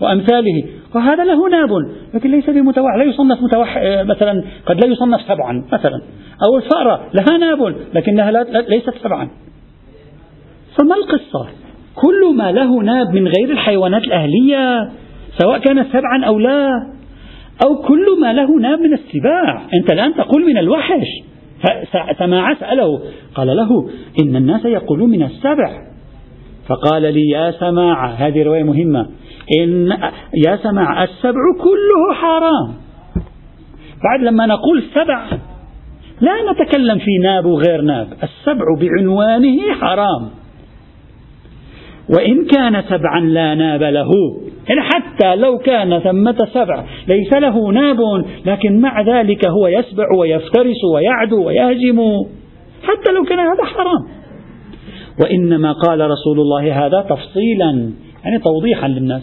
وأمثاله. وهذا له ناب لكن ليس بمتوح لا يصنف متوح مثلا قد لا يصنف سبعا مثلا. أو الفأرة لها ناب لكنها ليست سبعا. فما القصة؟ كل ما له ناب من غير الحيوانات الأهلية سواء كان سبعا أو لا أو كل ما له ناب من السباع. أنت الآن تقول من الوحش. سماع سأله قال له إن الناس يقولون من السبع. فقال لي يا سماع هذه رواية مهمة. إن يا سماع السبع كله حرام. بعد لما نقول سبع لا نتكلم في ناب وغير ناب. السبع بعنوانه حرام. وإن كان سبعا لا ناب له. يعني حتى لو كان ثمة سبع ليس له ناب لكن مع ذلك هو يسبع ويفترس ويعدو ويهجم حتى لو كان هذا حرام. وإنما قال رسول الله هذا تفصيلا يعني توضيحا للناس.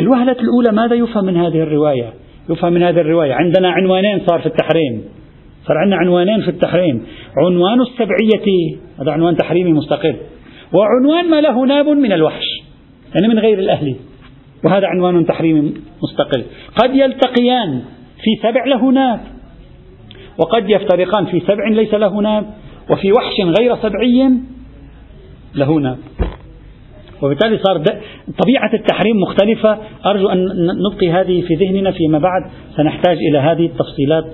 للوهلة الأولى ماذا يفهم من هذه الرواية؟ يفهم من هذه الرواية. عندنا عنوانين صار في التحريم. صار عندنا عنوانين في التحريم. عنوان السبعية هذا عنوان تحريمي مستقل. وعنوان ما له ناب من الوحش يعني من غير الأهلي وهذا عنوان تحريمي مستقل. قد يلتقيان في سبع له ناب وقد يفترقان في سبع ليس له ناب وفي وحش غير سبعي له ناب. وبالتالي صار طبيعة التحريم مختلفة. أرجو أن نبقي هذه في ذهننا فيما بعد. سنحتاج إلى هذه التفصيلات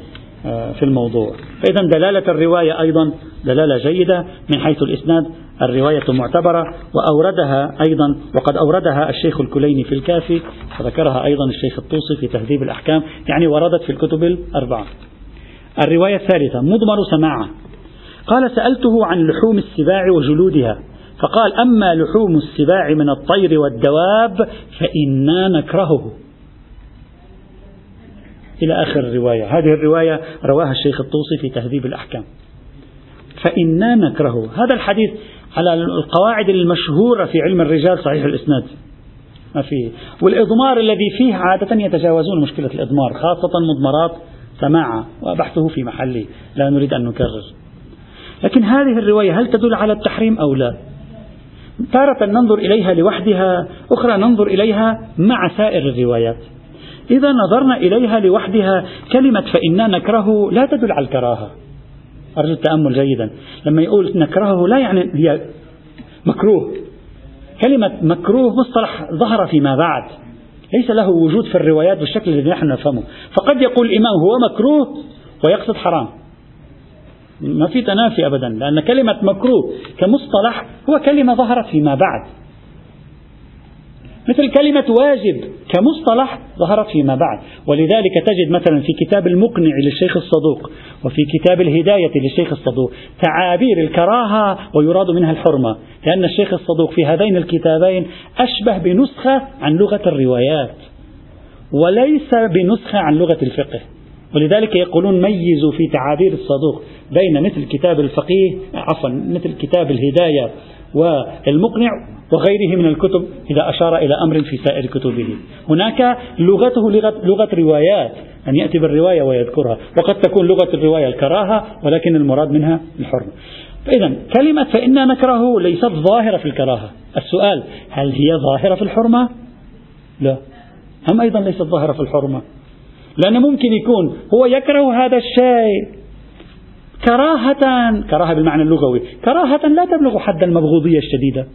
آه، في الموضوع. فإذا دلالة الرواية أيضا دلالة جيدة من حيث الإسناد. الرواية معتبرة وأوردها أيضا وقد أوردها الشيخ الكليني في الكافي وذكرها أيضا الشيخ الطوسي في تهذيب الأحكام يعني وردت في الكتب الأربعة. الرواية الثالثة مضمر سماعة. قال سألته عن لحوم السباع وجلودها فقال أما لحوم السباع من الطير والدواب فإنا نكرهه. إلى آخر الرواية. هذه الرواية رواها الشيخ الطوسي في تهذيب الأحكام. فإنا نكرهه. هذا الحديث على القواعد المشهورة في علم الرجال صحيح الإسناد. ما فيه. والإضمار الذي فيه عادة يتجاوزون مشكلة الإضمار خاصة مضمرات سماعة وبحثه في محله لا نريد أن نكرر. لكن هذه الرواية هل تدل على التحريم أو لا؟ تارة ننظر إليها لوحدها أخرى ننظر إليها مع سائر الروايات. إذا نظرنا إليها لوحدها كلمة فإنا نكره لا تدل على الكراهة. أرجو التأمل جيدا. لما يقول نكرهه لا يعني هي مكروه. كلمة مكروه مصطلح ظهر فيما بعد. ليس له وجود في الروايات بالشكل الذي نحن نفهمه. فقد يقول الإمام هو مكروه ويقصد حرام. ما في تنافي أبدا لأن كلمة مكروه كمصطلح هو كلمة ظهرت فيما بعد. مثل كلمة واجب كمصطلح ظهرت فيما بعد. ولذلك تجد مثلا في كتاب المقنع للشيخ الصدوق وفي كتاب الهداية للشيخ الصدوق تعابير الكراهة ويراد منها الحرمة لأن الشيخ الصدوق في هذين الكتابين أشبه بنسخة عن لغة الروايات وليس بنسخة عن لغة الفقه. ولذلك يقولون ميزوا في تعابير الصدوق بين مثل كتاب الفقيه عفوا مثل كتاب الهداية والمقنع وغيره من الكتب إذا أشار إلى أمر في سائر كتبه. هناك لغته لغة, لغة روايات أن يأتي بالرواية ويذكرها. وقد تكون لغة الرواية الكراهة ولكن المراد منها الحرمة. فإذا كلمة فإنا نكره ليست ظاهرة في الكراهة. السؤال هل هي ظاهرة في الحرمة؟ لا. هم أيضا ليست ظاهرة في الحرمة. لأنه ممكن يكون هو يكره هذا الشيء. كراهة كراهة بالمعنى اللغوي كراهة لا تبلغ حد المبغوضية الشديدة.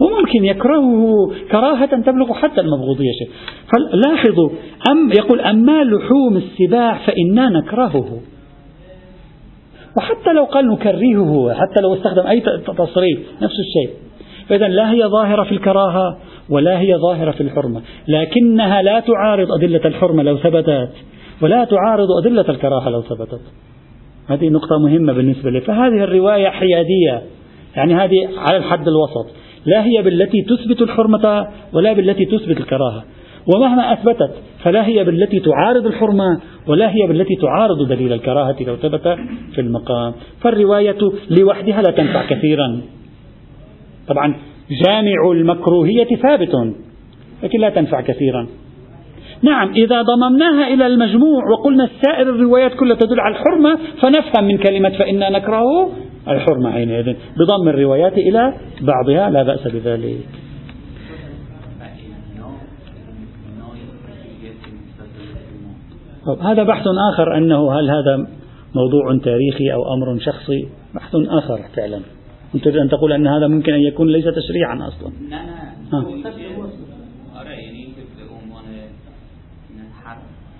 وممكن يكرهه كراهة تبلغ حتى المبغوضية فلاحظوا أم يقول أما لحوم السباع فإنا نكرهه. وحتى لو قال نكرهه حتى لو استخدم أي تصريف نفس الشيء. فإذا لا هي ظاهرة في الكراهة ولا هي ظاهرة في الحرمة. لكنها لا تعارض أدلة الحرمة لو ثبتت ولا تعارض أدلة الكراهة لو ثبتت. هذه نقطة مهمة بالنسبة لي. فهذه الرواية حيادية. يعني هذه على الحد الوسط. لا هي بالتي تثبت الحرمة ولا بالتي تثبت الكراهة. ومهما أثبتت فلا هي بالتي تعارض الحرمة ولا هي بالتي تعارض دليل الكراهة لو ثبت في المقام. فالرواية لوحدها لا تنفع كثيرا. طبعا جامع المكروهية ثابت لكن لا تنفع كثيرا. نعم إذا ضممناها إلى المجموع وقلنا سائر الروايات كلها تدل على الحرمة فنفهم من كلمة فإنا نكرهه الحرمة حينئذ. بضم الروايات إلى بعضها لا بأس بذلك. طب هذا بحث آخر أنه هل هذا موضوع تاريخي أو أمر شخصي؟ بحث آخر فعلا. أنت أن تقول أن هذا ممكن أن يكون ليس تشريعا أصلا.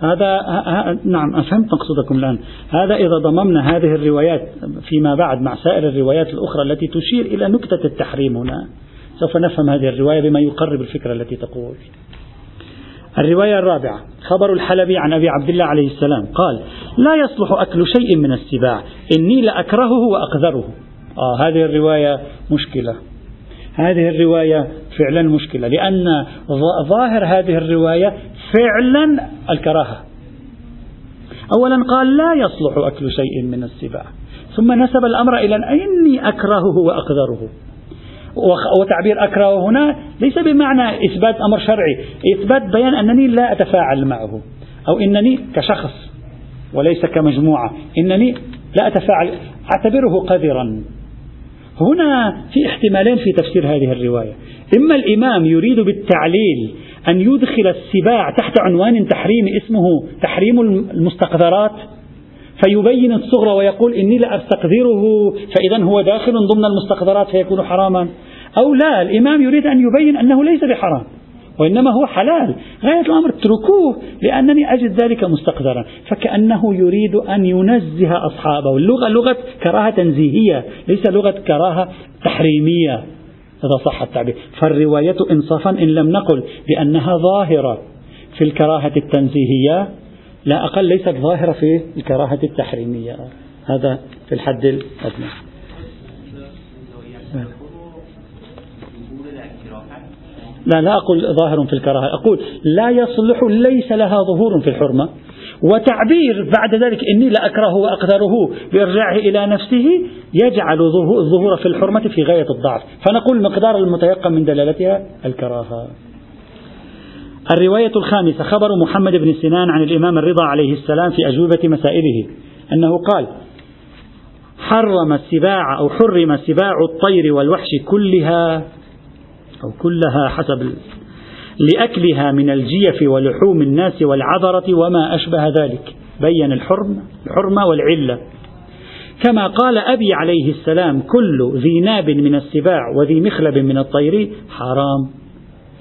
هذا نعم أفهمت مقصودكم الآن. هذا إذا ضممنا هذه الروايات فيما بعد مع سائر الروايات الأخرى التي تشير إلى نكتة التحريم هنا سوف نفهم هذه الرواية بما يقرب الفكرة التي تقول. الرواية الرابعة خبر الحلبي عن أبي عبد الله عليه السلام قال لا يصلح أكل شيء من السباع إني لأكرهه وأقذره. آه هذه الرواية مشكلة. هذه الرواية فعلا مشكلة لأن ظاهر هذه الرواية فعلا الكراهة. أولا قال لا يصلح أكل شيء من السباع ثم نسب الأمر إلى إني أكرهه وأقذره. وتعبير أكره هنا ليس بمعنى إثبات أمر شرعي إثبات بيان أنني لا أتفاعل معه أو إنني كشخص وليس كمجموعة إنني لا أتفاعل أعتبره قذرا. هنا في احتمالين في تفسير هذه الرواية. إما الإمام يريد بالتعليل أن يدخل السباع تحت عنوان تحريم اسمه تحريم المستقذرات فيبين الصغرى ويقول إني لأستقذره فإذا هو داخل ضمن المستقذرات فيكون حراما. أو لا الإمام يريد أن يبين أنه ليس بحرام. وإنما هو حلال. غاية الأمر اتركوه لأنني أجد ذلك مستقذرا. فكأنه يريد أن ينزه أصحابه. اللغة لغة كراهة تنزيهية ليس لغة كراهة تحريمية. إذا صح التعبير. فالرواية إنصافا إن لم نقل بأنها ظاهرة في الكراهة التنزيهية. لا أقل ليست ظاهرة في الكراهة التحريمية. هذا في الحد الأدنى. لا لا أقول ظاهر في الكراهة أقول لا يصلح ليس لها ظهور في الحرمة. وتعبير بعد ذلك إني لأكره وأقدره بإرجاعه إلى نفسه يجعل الظهور في الحرمة في غاية الضعف. فنقول مقدار المتيقن من دلالتها الكراهة. الرواية الخامسة خبر محمد بن سنان عن الإمام الرضا عليه السلام في أجوبة مسائله أنه قال حرم السباع أو حرم سباع الطير والوحش كلها أو كلها حسب لأكلها من الجيف ولحوم الناس والعذرة وما أشبه ذلك. بين الحرم الحرمة والعلة. كما قال أبي عليه السلام كل ذي ناب من السباع وذي مخلب من الطير حرام.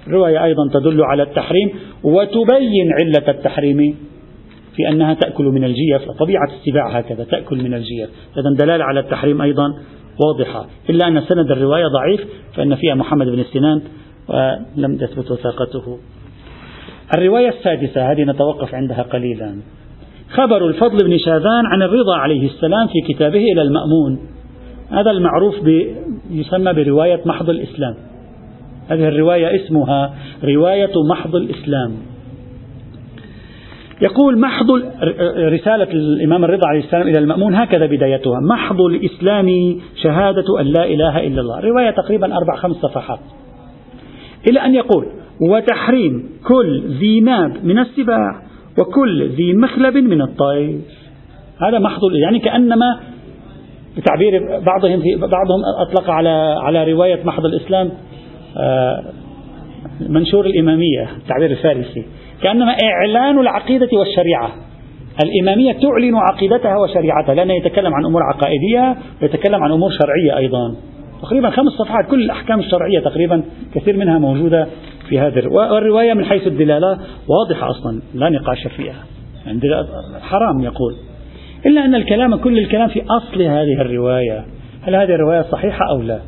رواية أيضا تدل على التحريم وتبين علة التحريم في أنها تأكل من الجيف. طبيعة السباع هكذا تأكل من الجيف. إذا دلالة على التحريم أيضا واضحة. إلا أن سند الرواية ضعيف فإن فيها محمد بن سنان ولم تثبت وثاقته. الرواية السادسة هذه نتوقف عندها قليلا. خبر الفضل بن شاذان عن الرضا عليه السلام في كتابه إلى المأمون. هذا المعروف يسمى برواية محض الإسلام. هذه الرواية اسمها رواية محض الإسلام. يقول محض رسالة الإمام الرضا عليه السلام إلى المأمون هكذا بدايتها. محض الإسلام شهادة أن لا إله إلا الله. رواية تقريبا أربع خمس صفحات. إلى أن يقول وتحريم كل ذي ناب من السباع وكل ذي مخلب من الطير. هذا محض يعني كأنما بتعبير بعضهم في بعضهم أطلق على على رواية محض الإسلام آه، منشور الإمامية التعبير الفارسي. كأنما إعلان العقيدة والشريعة. الإمامية تعلن عقيدتها وشريعتها لأنه يتكلم عن أمور عقائدية ويتكلم عن أمور شرعية أيضا. تقريبا خمس صفحات كل الأحكام الشرعية تقريبا كثير منها موجودة في هذه والرواية من حيث الدلالة واضحة أصلا لا نقاش فيها. يعني حرام يقول. إلا أن الكلام كل الكلام في أصل هذه الرواية. هل هذه الرواية صحيحة أو لا؟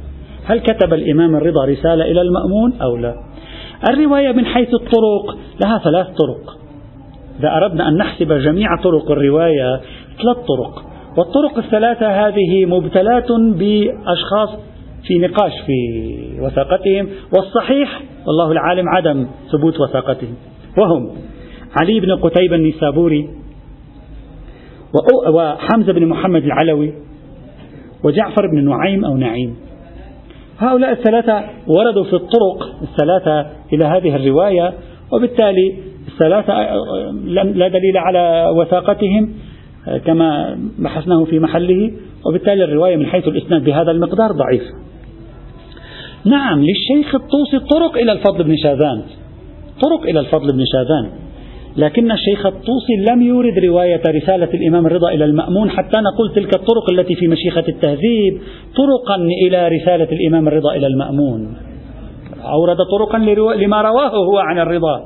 هل كتب الإمام الرضا رسالة إلى المأمون أو لا؟ الرواية من حيث الطرق لها ثلاث طرق. إذا أردنا أن نحسب جميع طرق الرواية ثلاث طرق. والطرق الثلاثة هذه مبتلاة بأشخاص في نقاش في وثاقتهم والصحيح والله العالم عدم ثبوت وثاقتهم. وهم علي بن قتيبة النسابوري وحمزة بن محمد العلوي وجعفر بن نعيم أو نعيم. هؤلاء الثلاثة وردوا في الطرق الثلاثة إلى هذه الرواية وبالتالي الثلاثة لا دليل على وثاقتهم كما بحثناه في محله وبالتالي الرواية من حيث الإسناد بهذا المقدار ضعيفة نعم للشيخ الطوسي طرق إلى الفضل بن شاذان. طرق إلى الفضل بن شاذان. لكن الشيخ الطوسي لم يورد رواية رسالة الإمام الرضا إلى المأمون حتى نقول تلك الطرق التي في مشيخة التهذيب طرقا إلى رسالة الإمام الرضا إلى المأمون. أورد طرقا لما رواه هو عن الرضا.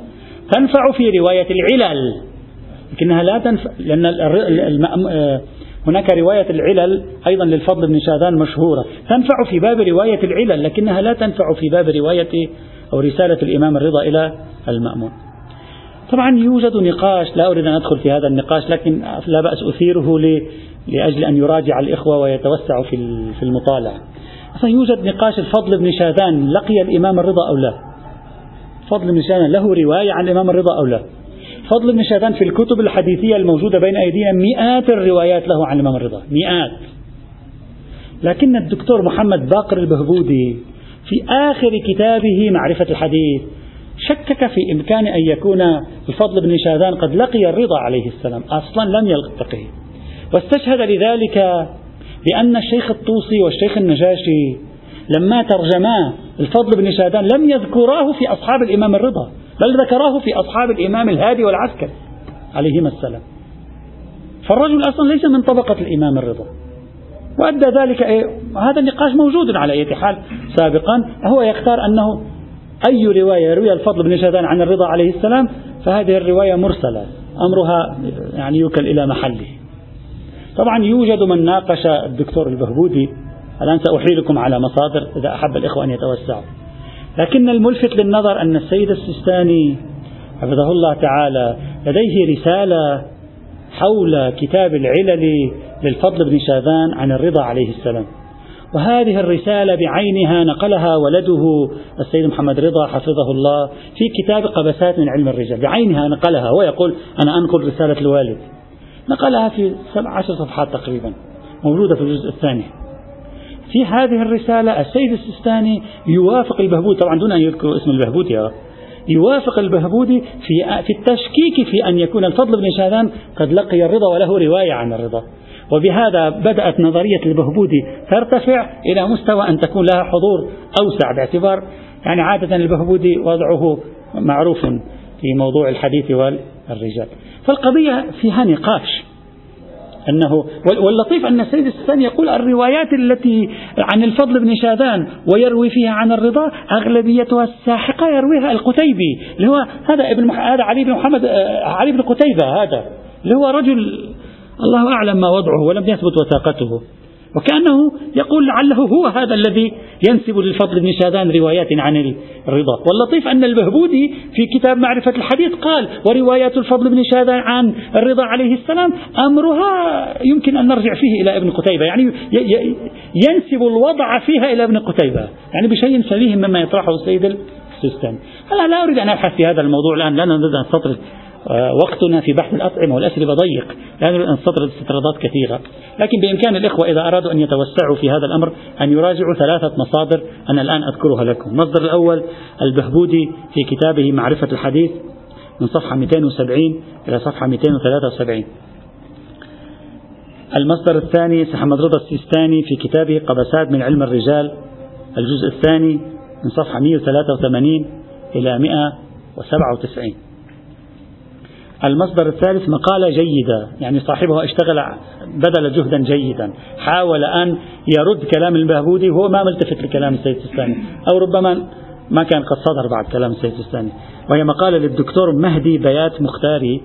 تنفع في رواية العلل. لكنها لا تنفع لأن آه، هناك رواية العلل أيضا للفضل بن شاذان مشهورة. تنفع في باب رواية العلل لكنها لا تنفع في باب رواية أو رسالة الإمام الرضا إلى المأمون. طبعا يوجد نقاش لا أريد أن أدخل في هذا النقاش لكن لا بأس أثيره لأجل أن يراجع الإخوة ويتوسعوا في المطالعة. أصلا يوجد نقاش الفضل بن شاذان لقي الإمام الرضا أو لا؟ فضل بن شاذان له رواية عن الإمام الرضا أو لا؟ فضل بن شاذان في الكتب الحديثية الموجودة بين أيدينا مئات الروايات له عن الإمام الرضا مئات. لكن الدكتور محمد باقر البهبودي في آخر كتابه معرفة الحديث شكك في إمكان أن يكون الفضل بن شاذان قد لقي الرضا عليه السلام أصلا لم يلتقيه واستشهد لذلك بأن الشيخ الطوسي والشيخ النجاشي لما ترجما الفضل بن شاذان لم يذكراه في أصحاب الإمام الرضا بل ذكراه في أصحاب الإمام الهادي والعسكري عليهما السلام. فالرجل أصلا ليس من طبقة الإمام الرضا. وأدى ذلك إيه؟ هذا النقاش موجود على أي حال سابقا هو يختار أنه أي رواية يرويها الفضل بن شاذان عن الرضا عليه السلام فهذه الرواية مرسلة. أمرها يعني يوكل إلى محله. طبعا يوجد من ناقش الدكتور البهبودي الآن سأحيلكم على مصادر إذا أحب الإخوة أن يتوسعوا. لكن الملفت للنظر أن السيد السيستاني حفظه الله تعالى لديه رسالة حول كتاب العلل للفضل بن شاذان عن الرضا عليه السلام. وهذه الرسالة بعينها نقلها ولده السيد محمد رضا حفظه الله في كتاب قبسات من علم الرجال. بعينها نقلها هو يقول أنا أنقل رسالة الوالد. نقلها في سبع عشر صفحات تقريبا موجودة في الجزء الثاني. في هذه الرسالة السيد السيستاني يوافق البهبود طبعا دون أن يذكر اسم البهبودي يوافق البهبودي في في التشكيك في أن يكون الفضل بن شاذان قد لقي الرضا وله رواية عن الرضا. وبهذا بدأت نظرية البهبودي ترتفع إلى مستوى أن تكون لها حضور أوسع باعتبار يعني عادة البهبودي وضعه معروف في موضوع الحديث والرجال. فالقضية فيها نقاش أنه واللطيف أن السيد السيستاني يقول الروايات التي عن الفضل بن شاذان ويروي فيها عن الرضا أغلبيتها الساحقة يرويها القتيبي اللي هو هذا ابن هذا علي بن محمد آه، علي بن قتيبة هذا اللي هو رجل الله أعلم ما وضعه ولم يثبت وثاقته. وكأنه يقول لعله هو هذا الذي ينسب للفضل بن شاذان روايات عن الرضا. واللطيف أن البهبودي في كتاب معرفة الحديث قال وروايات الفضل بن شاذان عن الرضا عليه السلام أمرها يمكن أن نرجع فيه إلى ابن قتيبة. يعني ينسب الوضع فيها إلى ابن قتيبة. يعني بشيء سليم مما يطرحه السيد السيستاني أنا لا أريد أن أبحث في هذا الموضوع الآن لأننا نستطرد. وقتنا في بحث الأطعمة والأسئلة ضيق. لا نريد أن نستطرد استطرادات كثيرة. لكن بإمكان الإخوة إذا أرادوا أن يتوسعوا في هذا الأمر أن يراجعوا ثلاثة مصادر أنا الآن أذكرها لكم. المصدر الأول البهبودي في كتابه معرفة الحديث من صفحة 270 إلى صفحة 273 المصدر الثاني محمد رضا السيستاني في كتابه قبسات من علم الرجال. الجزء الثاني من صفحة 183 إلى 197 المصدر الثالث مقالة جيدة يعني صاحبها اشتغل بذل جهدا جيدا. حاول أن يرد كلام البهبودي وهو ما ملتفت لكلام السيد السيستاني أو ربما ما كان قد صدر بعد كلام السيد السيستاني. وهي مقالة للدكتور مهدي بيات مختاري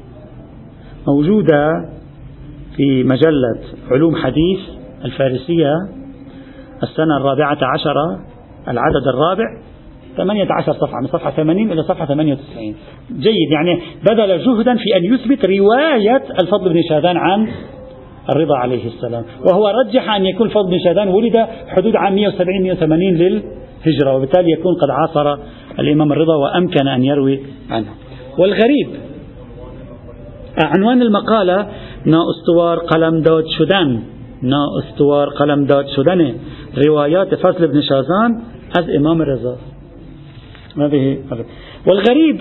موجودة في مجلة علوم حديث الفارسية السنة الرابعة عشرة العدد الرابع. 18 صفحة من صفحة 80 إلى صفحة 98 جيد يعني بذل جهدا في أن يثبت رواية الفضل بن شاذان عن الرضا عليه السلام. وهو رجح أن يكون الفضل بن شاذان ولد حدود عام 170 180 للهجرة وبالتالي يكون قد عاصر الإمام الرضا وأمكن أن يروي عنه. والغريب عنوان المقالة نا استوار قلم داد شدن. نا استوار قلم داد شدن. روايات فضل بن شازان از إمام الرضا هذه والغريب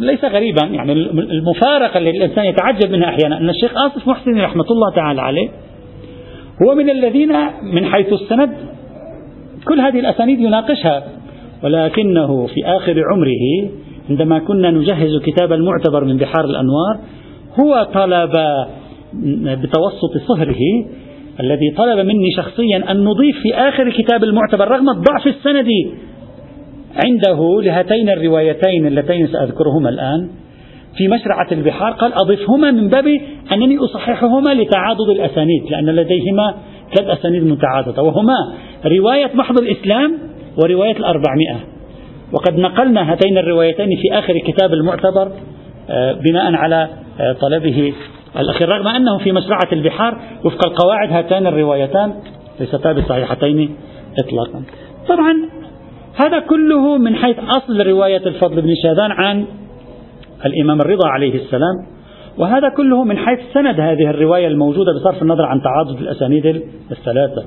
ليس غريبا يعني المفارقة اللي الإنسان يتعجب منها أحيانا أن الشيخ آصف محسن رحمة الله تعالى عليه هو من الذين من حيث السند كل هذه الأسانيد يناقشها ولكنه في آخر عمره عندما كنا نجهز كتاب المعتبر من بحار الأنوار هو طلب بتوسط صهره الذي طلب مني شخصيا أن نضيف في آخر كتاب المعتبر رغم الضعف السندي عنده لهاتين الروايتين اللتين سأذكرهما الآن. في مشرعة البحار قال أضفهما من باب أنني أصححهما لتعاضد الأسانيد لأن لديهما ثلاث أسانيد متعاضدة وهما رواية محض الإسلام ورواية الأربعمائة. وقد نقلنا هاتين الروايتين في آخر كتاب المعتبر آه، بناء على آه، طلبه الأخير رغم أنه في مشرعة البحار وفق القواعد هاتان الروايتان ليستا بصحيحتين إطلاقا. طبعا هذا كله من حيث أصل رواية الفضل بن شاذان عن الإمام الرضا عليه السلام وهذا كله من حيث سند هذه الرواية الموجودة بصرف النظر عن تعاضد الأسانيد الثلاثة.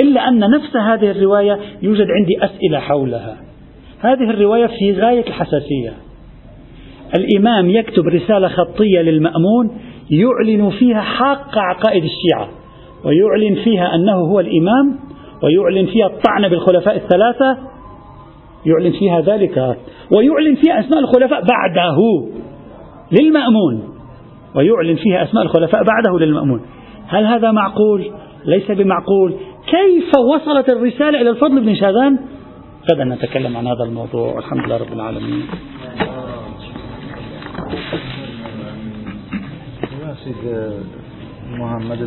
إلا أن نفس هذه الرواية يوجد عندي أسئلة حولها. هذه الرواية في غاية الحساسية. الإمام يكتب رسالة خطية للمأمون يعلن فيها حق عقائد الشيعة ويعلن فيها أنه هو الإمام ويعلن فيها الطعن بالخلفاء الثلاثة يعلن فيها ذلك ويعلن فيها أسماء الخلفاء بعده للمأمون ويعلن فيها أسماء الخلفاء بعده للمأمون هل هذا معقول؟ ليس بمعقول كيف وصلت الرسالة إلى الفضل بن شاذان؟ غدا نتكلم عن هذا الموضوع والحمد لله رب العالمين محمد